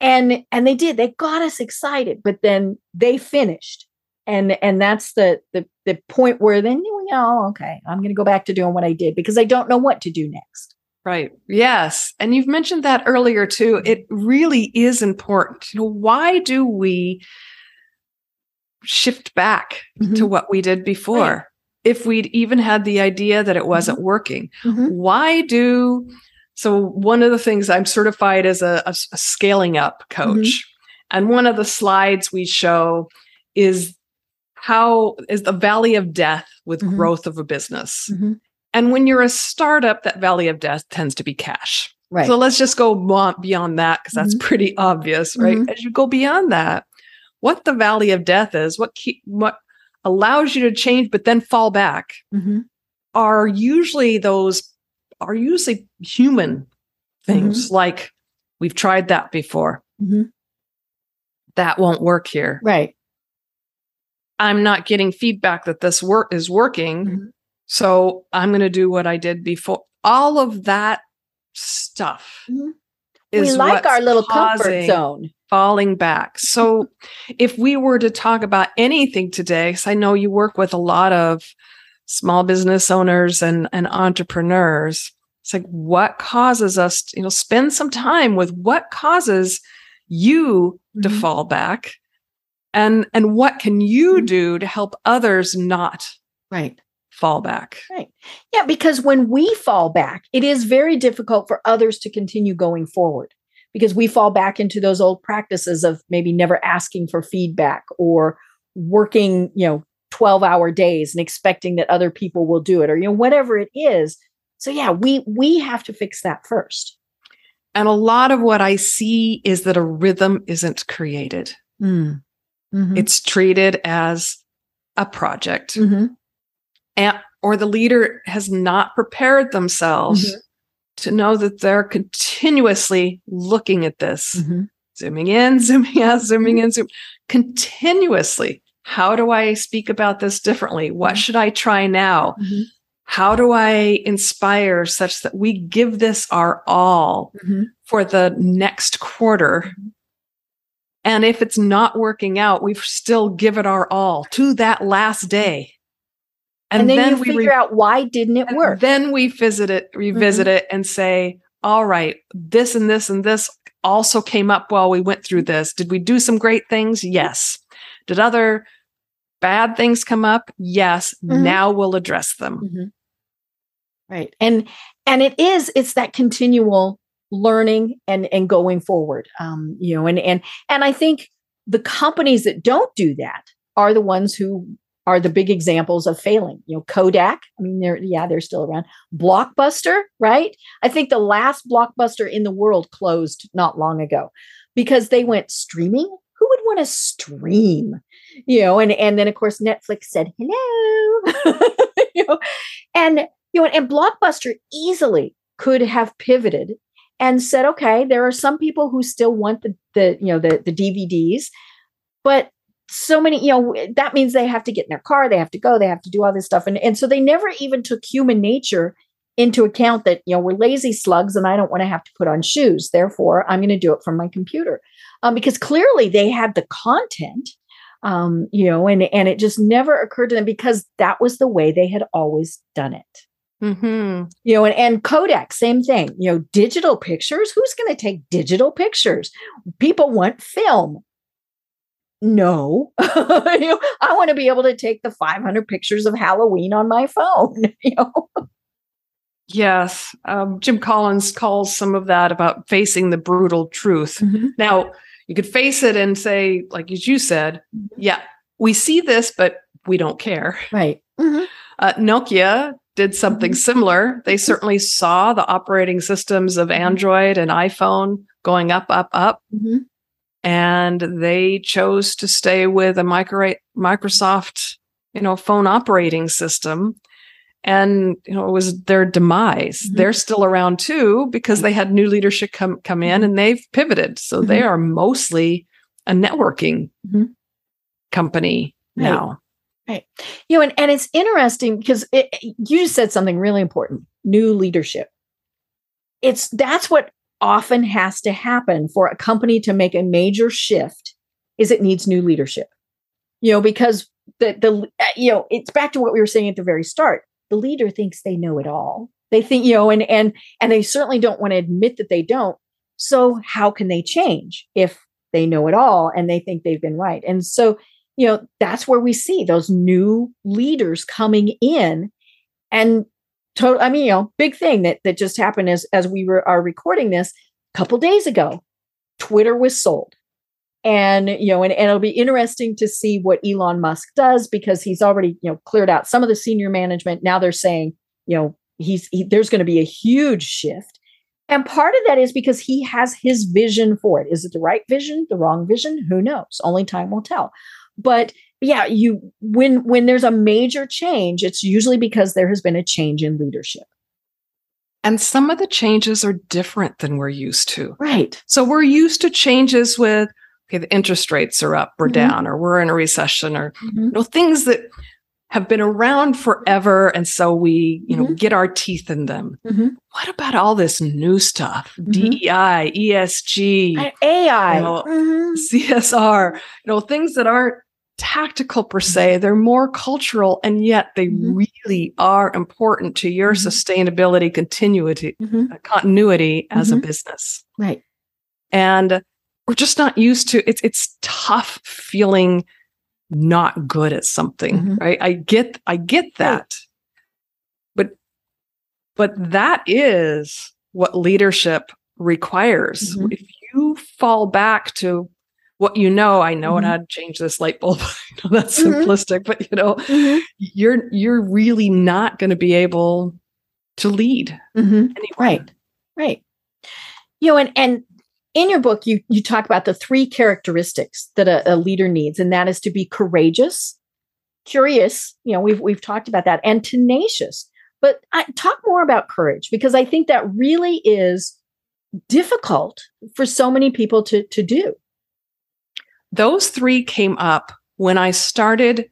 and and they did, they got us excited, but then they finished. And and that's the the the point where then you know, okay, I'm gonna go back to doing what I did because I don't know what to do next. Right. Yes. And you've mentioned that earlier too. It really is important. You know, why do we shift back mm-hmm. to what we did before? Right. If we'd even had the idea that it wasn't mm-hmm. working, mm-hmm. why do so? One of the things I'm certified as a, a, a scaling up coach. Mm-hmm. And one of the slides we show is how is the valley of death with mm-hmm. growth of a business. Mm-hmm. And when you're a startup, that valley of death tends to be cash. Right. So let's just go beyond that because that's mm-hmm. pretty obvious, right? As you go beyond that, what the valley of death is, what keep, what allows you to change but then fall back, mm-hmm. are usually those are usually human things mm-hmm. like we've tried that before. Mm-hmm. That won't work here. Right. I'm not getting feedback that this work is working. Mm-hmm. So I'm going to do what I did before. All of that stuff mm-hmm. We like our little comfort zone falling back. So if we were to talk about anything today, because I know you work with a lot of small business owners and, and entrepreneurs, it's like what causes us, to, you know, spend some time with what causes you mm-hmm. to fall back and and what can you mm-hmm. do to help others not right fall back. Right. Yeah, because when we fall back, it is very difficult for others to continue going forward because we fall back into those old practices of maybe never asking for feedback or working, you know, 12 hour days and expecting that other people will do it or you know whatever it is. So yeah, we we have to fix that first. And a lot of what I see is that a rhythm isn't created. Mm. Mm-hmm. It's treated as a project. Mm-hmm and, or the leader has not prepared themselves mm-hmm. to know that they're continuously looking at this, mm-hmm. zooming in, zooming out, zooming in, zoom continuously. How do I speak about this differently? What mm-hmm. should I try now? Mm-hmm. How do I inspire such that we give this our all mm-hmm. for the next quarter? Mm-hmm. And if it's not working out, we still give it our all to that last day. And, and then, then, you figure re- out why didn't it work. Then we visit it, revisit mm-hmm. it, and say, all right, this and this and this also came up while we went through this. Did we do some great things? Yes. Did other bad things come up? Yes. Mm-hmm. Now we'll address them. Mm-hmm. Right. And and it is it's that continual learning and and going forward. Um, you know, and and and I think the companies that don't do that are the ones who are the big examples of failing. You know, Kodak, I mean, they're, yeah, they're still around. Blockbuster, right? I think the last blockbuster in the world closed not long ago because they went streaming. Who would want to stream? You know, and, and then of course Netflix said, hello. you know, and, you know, and Blockbuster easily could have pivoted and said, okay, there are some people who still want the, the you know, the, the DVDs, but so many, you know, that means they have to get in their car, they have to go, they have to do all this stuff. And, and so they never even took human nature into account that, you know, we're lazy slugs and I don't want to have to put on shoes. Therefore, I'm going to do it from my computer. Um, because clearly they had the content, um, you know, and, and it just never occurred to them because that was the way they had always done it. Mm-hmm. You know, and, and Kodak, same thing. You know, digital pictures. Who's going to take digital pictures? People want film no you know, i want to be able to take the 500 pictures of halloween on my phone you know yes um, jim collins calls some of that about facing the brutal truth mm-hmm. now you could face it and say like as you said mm-hmm. yeah we see this but we don't care right mm-hmm. uh, nokia did something mm-hmm. similar they certainly saw the operating systems of mm-hmm. android and iphone going up up up mm-hmm and they chose to stay with a Microsoft, you know, phone operating system. and you know it was their demise mm-hmm. they're still around too because they had new leadership come come in and they've pivoted so mm-hmm. they are mostly a networking mm-hmm. company right. now right you know and, and it's interesting because it, you just said something really important new leadership it's that's what often has to happen for a company to make a major shift is it needs new leadership. You know because the the eh, you know it's back to what we were saying at the very start. The leader thinks they know it all. They think you know and and and they certainly don't want to admit that they don't. So how can they change if they know it all and they think they've been right? And so you know that's where we see those new leaders coming in and total i mean you know big thing that that just happened as as we were are recording this a couple days ago twitter was sold. And you know and, and it'll be interesting to see what elon musk does because he's already you know cleared out some of the senior management. Now they're saying you know he's he, there's going to be a huge shift. And part of that is because he has his vision for it. Is it the right vision the wrong vision? Who knows? Only time will tell. But yeah you when when there's a major change it's usually because there has been a change in leadership and some of the changes are different than we're used to right so we're used to changes with okay, the interest rates are up or mm-hmm. down, or we're in a recession, or mm-hmm. you know, things that have been around forever. And so we, you know, mm-hmm. get our teeth in them. Mm-hmm. What about all this new stuff? Mm-hmm. DEI, ESG, AI, you know, mm-hmm. CSR, you know, things that aren't tactical per se, they're more cultural, and yet they really are important to your sustainability, continuity, uh, continuity as a business. Right. And we're just not used to it's it's tough feeling not good at something mm-hmm. right? I get i get that. But but that is what leadership requires. Mm-hmm. if you fall back to what you know i know mm-hmm. how to change this light bulb that's mm-hmm. simplistic but you know mm-hmm. you're you're really not going to be able to lead mm-hmm. right right you know and and in your book you you talk about the three characteristics that a, a, leader needs and that is to be courageous curious you know we've we've talked about that and tenacious but I, talk more about courage because i think that really is difficult for so many people to to do those three came up when i started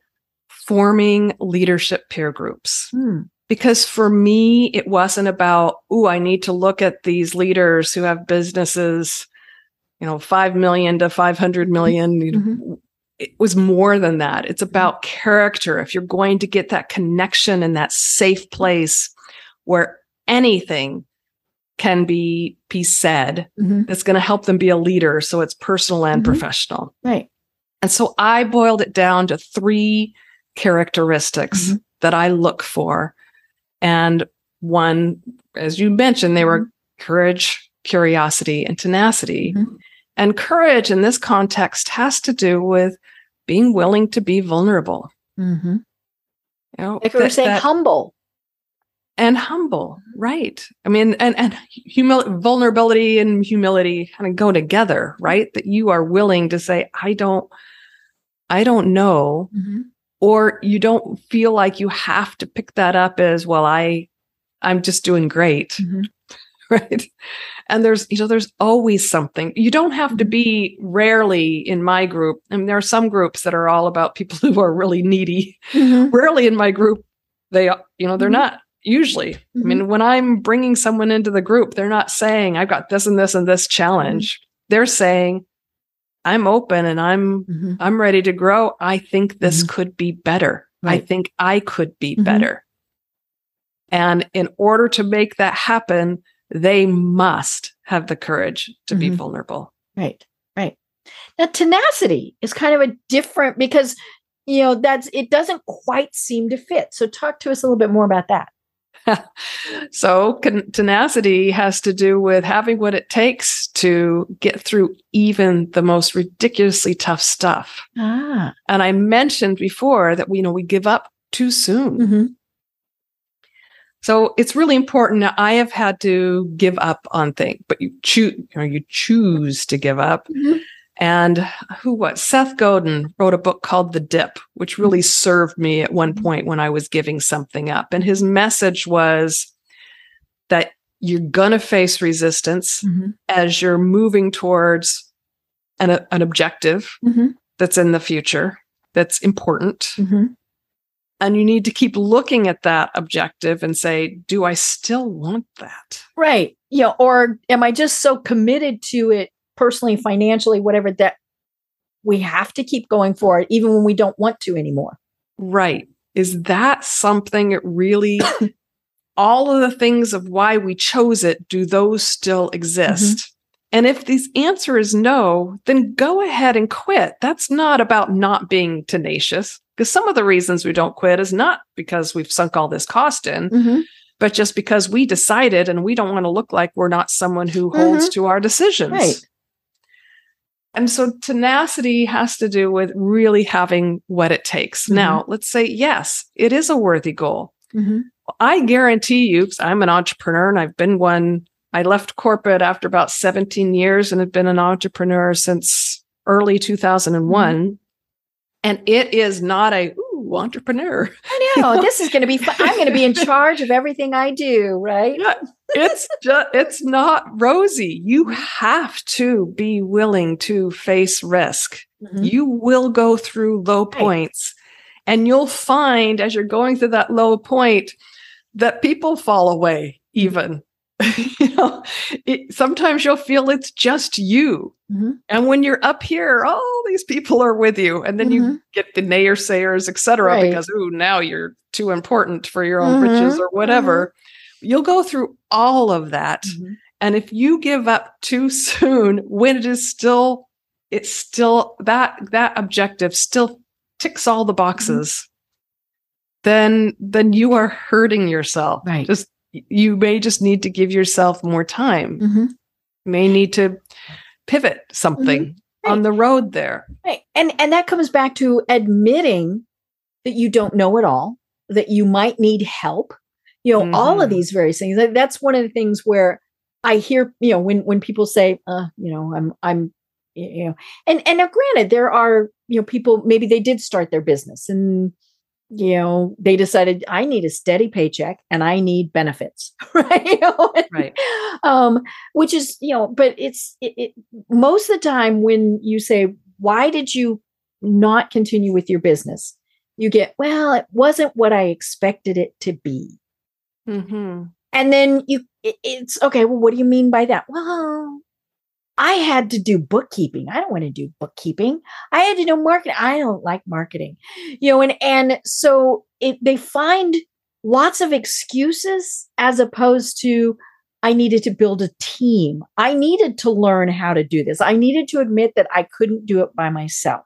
forming leadership peer groups. Hmm. Because for me it wasn't about oh i need to look at these leaders who have businesses you know 5 million to 500 million. Mm-hmm. it was more than that. It's about character. If you're going to get that connection in that safe place where anything can be be said mm-hmm. that's going to help them be a leader so it's personal and mm-hmm. professional right and so i boiled it down to three characteristics mm-hmm. that i look for and one as you mentioned they were mm-hmm. courage curiosity and tenacity mm-hmm. And courage in this context has to do with being willing to be vulnerable. Mm-hmm. You know, like we were saying, that, humble and humble, right? I mean, and and humil- vulnerability and humility kind of go together, right? That you are willing to say, "I don't, I don't know," mm-hmm. or you don't feel like you have to pick that up as well. I, I'm just doing great, mm-hmm. right? and there's you know there's always something you don't have to be rarely in my group I mean there are some groups that are all about people who are really needy mm-hmm. rarely in my group they you know they're mm-hmm. not usually mm-hmm. i mean when i'm bringing someone into the group they're not saying i've got this and this and this challenge mm-hmm. they're saying i'm open and i'm mm-hmm. i'm ready to grow i think this mm-hmm. could be better right. i think i could be better and in order to make that happen they must have the courage to mm-hmm. be vulnerable. Right. Right. Now tenacity is kind of a different because you know that's it doesn't quite seem to fit. So talk to us a little bit more about that. so con- tenacity has to do with having what it takes to get through even the most ridiculously tough stuff. Ah. And I mentioned before that we you know we give up too soon. Mm-hmm. So it's really important. Now, I have had to give up on things, but you choose, you know, you choose to give up. Mm-hmm. And who what? Seth Godin wrote a book called The Dip, which really served me at one point when I was giving something up. And his message was that you're going to face resistance Mm-hmm. as you're moving towards an, an objective Mm-hmm. that's in the future, that's important. Mm-hmm. And you need to keep looking at that objective and say, do I still want that? Right. You know, or am I just so committed to it personally, financially, whatever, that we have to keep going for it, even when we don't want to anymore? Right. Is that something that really, all of the things of why we chose it, do those still exist? And if the answer is no, then go ahead and quit. That's not about not being tenacious, because some of the reasons we don't quit is not because we've sunk all this cost in, Mm-hmm. but just because we decided and we don't want to look like we're not someone who holds to our decisions. Right. And so tenacity has to do with really having what it takes. Mhm. Now, let's say, yes, it is a worthy goal. Mm-hmm. I guarantee you, because I'm an entrepreneur and I've been one, I left corporate after about 17 years and have been an entrepreneur since early 2001. Mm-hmm. And it is not a entrepreneur. I know this is going to be fun. I'm going to be in charge of everything I do, right? Yeah, it's just it's not rosy. You have to be willing to face risk. Mhm. You will go through low Right. points. And you'll find as you're going through that low point that people fall away, even. you know, it, sometimes you'll feel it's just you. Mhm. And when you're up here, all these people are with you. And then you Mhm. get the naysayers, et cetera, Right. because, ooh, now you're too important for your own riches Mhm. or whatever. You'll go through all of that. Mhm. And if you give up too soon, when it is still, it's still that that objective still ticks all the Mm-hmm. boxes, then then you are hurting yourself. Right. Just you may just need to give yourself more time. Mhm. You may need to pivot something Mm-hmm. Right. on the road there. Right. And and that comes back to admitting that you don't know it all, that you might need help. You know, all of Mhm. these various things. That- That's one of the things where I hear, you know, when when people say, uh, you know, I'm I'm you know, and and now granted, there are, you know, people maybe they did start their business and you know, they decided I need a steady paycheck and I need benefits, right? You know, Right. um which is you know but it's it, it most of the time when you say why did you not continue with your business you get well it wasn't what i expected it to be Mm-hmm. and then you it, it's okay well what do you mean by that well i had to do bookkeeping. I don't want to do bookkeeping. I had to do marketing i don't like marketing you know and and so it they find lots of excuses as opposed to i needed to build a team. I needed to learn how to do this. I needed to admit that i couldn't do it by myself.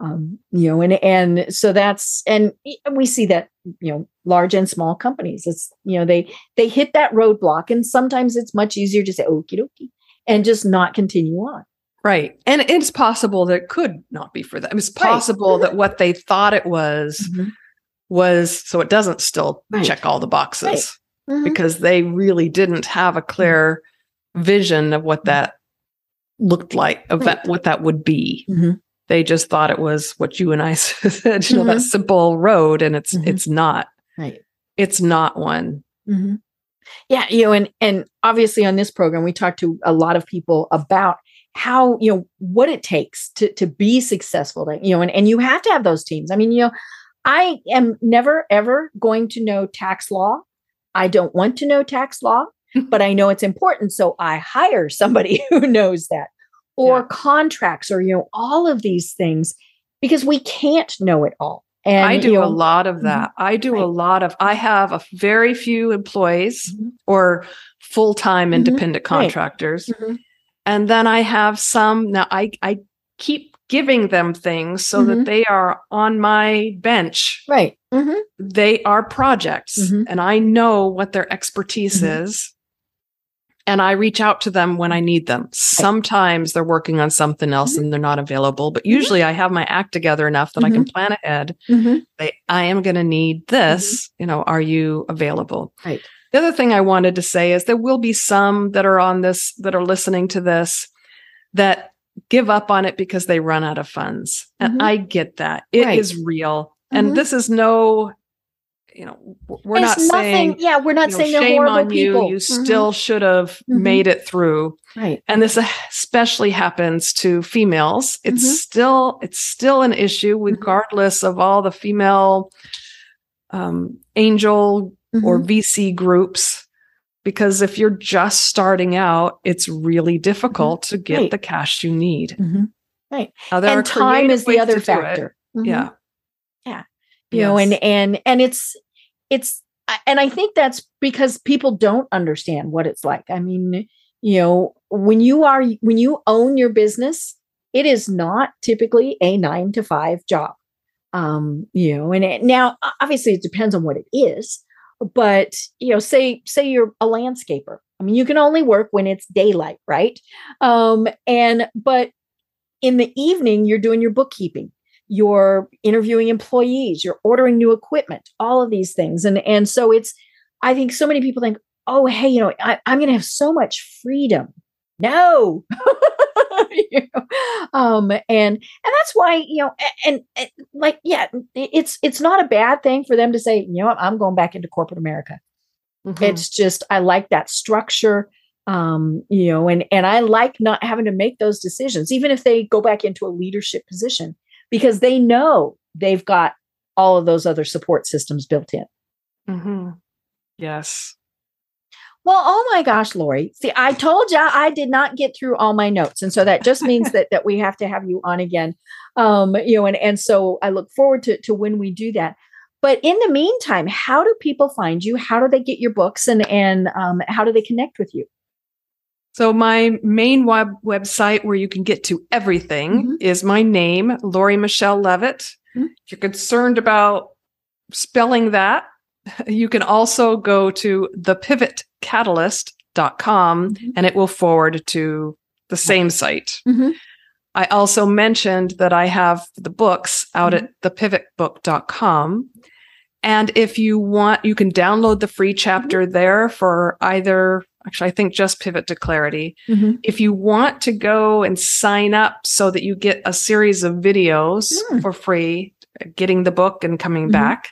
Um, you know and and so that's and we see that you know large and small companies it's you know they they hit that roadblock and sometimes it's much easier to say okie dokie and just not continue on Right. And it's possible that it could not be for them. It's Right. possible that what they thought it was was so it doesn't still Right. check all the boxes Mhm. because they really didn't have a clear vision of what that looked like, of that what that would be. Mhm. They just thought it was what you and I said, you know, that Mhm. simple road, and it's it's not. right It's not one. Yeah, you know, and and obviously on this program we talk to a lot of people about how you know what it takes to to be successful. You know, and and you have to have those teams. I mean, you know, I am never ever going to know tax law. I don't want to know tax law, but I know it's important, so I hire somebody who knows that, or Yeah. contracts, or you know, all of these things because we can't know it all. And I do you a lot of mm-hmm. that. I do a lot of, I have a very few employees Mhm. or full time Mhm. independent Right. contractors. Mm-hmm. And then I have some, now I, I keep giving them things so that mm-hmm. they are on my bench. right. They are projects and I know what their expertise is. And I reach out to them when I need them. Sometimes they're working on something else Mhm. and they're not available, but Mhm. usually I have my act together enough that I can plan ahead Mhm. say, I am going to need this. You know, are you available? Right. The other thing I wanted to say is there will be some that are on this, that are listening to this, that give up on it because they run out of funds. And. I get that. It is Right. real. And this is no, you know, we're It's not nothing. saying, yeah, we're not you know, saying they're shame on people. you. You Mhm. still should have Mhm. made it through. right. And this especially happens to females. It's Mhm. still, it's still an issue Mm-hmm. regardless of all the female um, angel or Mhm. VC groups. Because if you're just starting out, it's really difficult to get Mm-hmm. Right. the cash you need. Mhm. Now, and time is the other to do it. factor. Mhm. Yeah. you know and and and it's it's and i think that's because people don't understand what it's like. I mean you know when you are when you own your business it is not typically a 9 to 5 job. Um you know and it, now obviously it depends on what it is but you know say say you're a landscaper. I mean you can only work when it's daylight right? Um and but in the evening you're doing your bookkeeping you're interviewing employees you're ordering new equipment all of these things and and so it's i think so many people think oh hey you know I, i'm going to have so much freedom no You know? um and and that's why you know and, and like yeah it's it's not a bad thing for them to say you know what i'm going back into corporate america Mhm. it's just i like that structure um you know and and i like not having to make those decisions even if they go back into a leadership position because they know they've got all of those other support systems built in. Mhm. Yes. well oh my gosh lori. See i told you i did not get through all my notes and so that just means that that we have to have you on again um you know and and so i look forward to to when we do that. But in the meantime how do people find you? How do they get your books? And and um, how do they connect with you So my main web website where you can get to everything Mhm. is my name, Lori Michele Leavitt. Mhm. If you're concerned about spelling that, you can also go to thepivotcatalyst.com Mhm. and it will forward to the same site. Mhm. I also mentioned that I have the books out at thepivotbook.com. And if you want, you can download the free chapter there for either, actually, I think just Pivot to Clarity. Mhm. If you want to go and sign up so that you get a series of videos Mm. for free, getting the book and coming Mhm. back,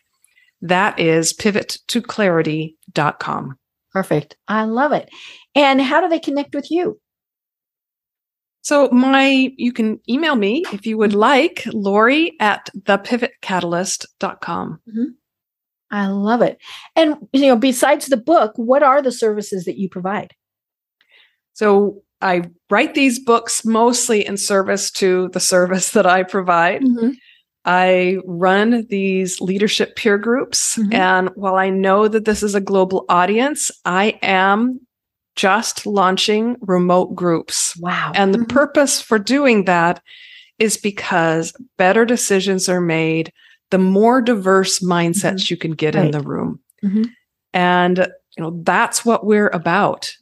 that is pivottoclarity.com. Perfect. I love it. And how do they connect with you? So my you can email me if you would like, Lori at thepivotcatalyst.com. I love it. And you know, besides the book, what are the services that you provide? So I write these books mostly in service to the service that I provide. I run these leadership peer groups. Mhm. And while I know that this is a global audience, I am just launching remote groups. Wow. And the Mhm. purpose for doing that is because better decisions are made the more diverse mindsets you can get in the room. Mhm. And you know that's what we're about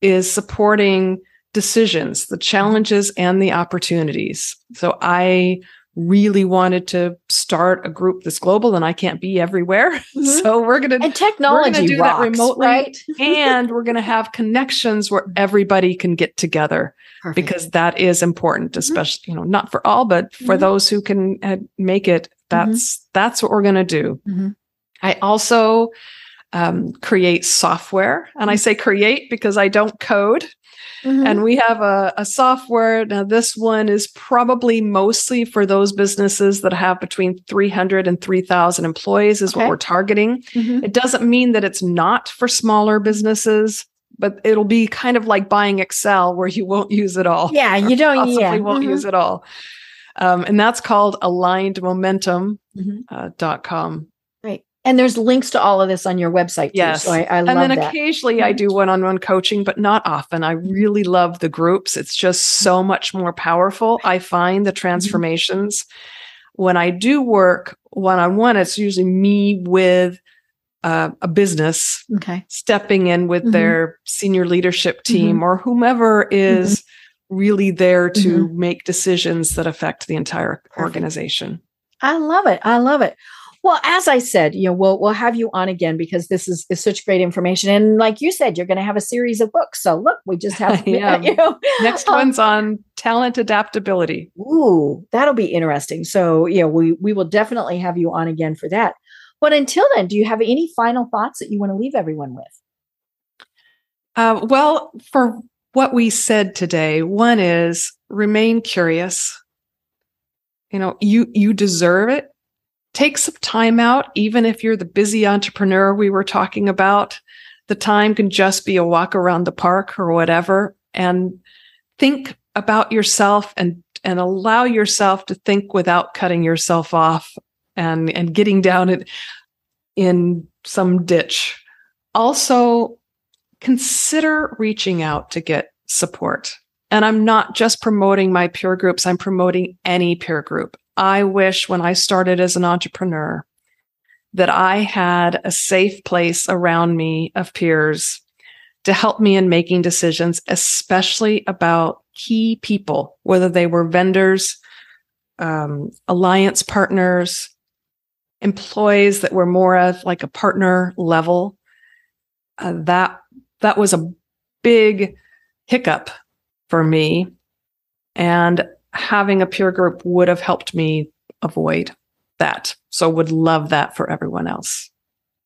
is supporting decisions, the challenges and the opportunities. So I really wanted to start a group that's global and I can't be everywhere. Mhm. So we're going to and technology do that rocks, remotely. right? and we're going to have connections where everybody can get together Perfect. because that is important especially you know not for all but for Mhm. those who can uh, make it that's that's what we're going to do i also um, create software and i say create because i don't code Mhm. and we have a, a software now this one is probably mostly for those businesses that have between 300 and 3000 employees is Okay. what we're targeting Mhm. it doesn't mean that it's not for smaller businesses, but it'll be kind of like buying Excel where you won't use it all. Yeah, you don't- possibly yeah, won't mhm. use it all. Um, and that's called alignedmomentum.com. Mhm. Uh, dot com. And there's links to all of this on your website too. Yes. So I, I and love then that. Mm-hmm. occasionally I do one on one coaching, but not often. I really love the groups. It's just so much more powerful. I find Mm-hmm. the transformations. When I do work one on one, it's usually me with uh, a business okay. stepping in with Mhm. their senior leadership team Mm-hmm. or whomever is really there to make decisions that affect the entire organization. I love it. I love it. Well, as I said, you know, we'll we'll have you on again because this is, is such great information. And like you said, you're going to have a series of books. So look, we just have yeah. you know, next um, one's on talent adaptability. Ooh, that'll be interesting. So yeah, we we will definitely have you on again for that. But until then, do you have any final thoughts that you want to leave everyone with? Uh, well, for what we said today, one is remain curious. You know, you you deserve it. Take some time out, even if you're the busy entrepreneur we were talking about. The time can just be a walk around the park or whatever, and think about yourself and and allow yourself to think without cutting yourself off and and getting down it in some ditch. Also, consider reaching out to get support. And I'm not just promoting my peer groups, I'm promoting any peer group. I wish when I started as an entrepreneur that I had a safe place around me of peers to help me in making decisions, especially about key people, whether they were vendors, um, alliance partners, employees that were more of like a partner level. Uh, that that was a big hiccup for me. And having a peer group would have helped me avoid that. So would love that for everyone else.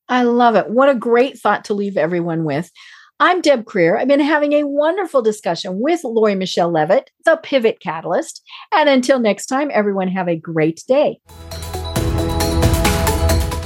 I love it. What a great thought to leave everyone with. I'm Deb Krier. I've been having a wonderful discussion with Lori Michele Leavitt, the Pivot Catalyst. And until next time, everyone have a great day.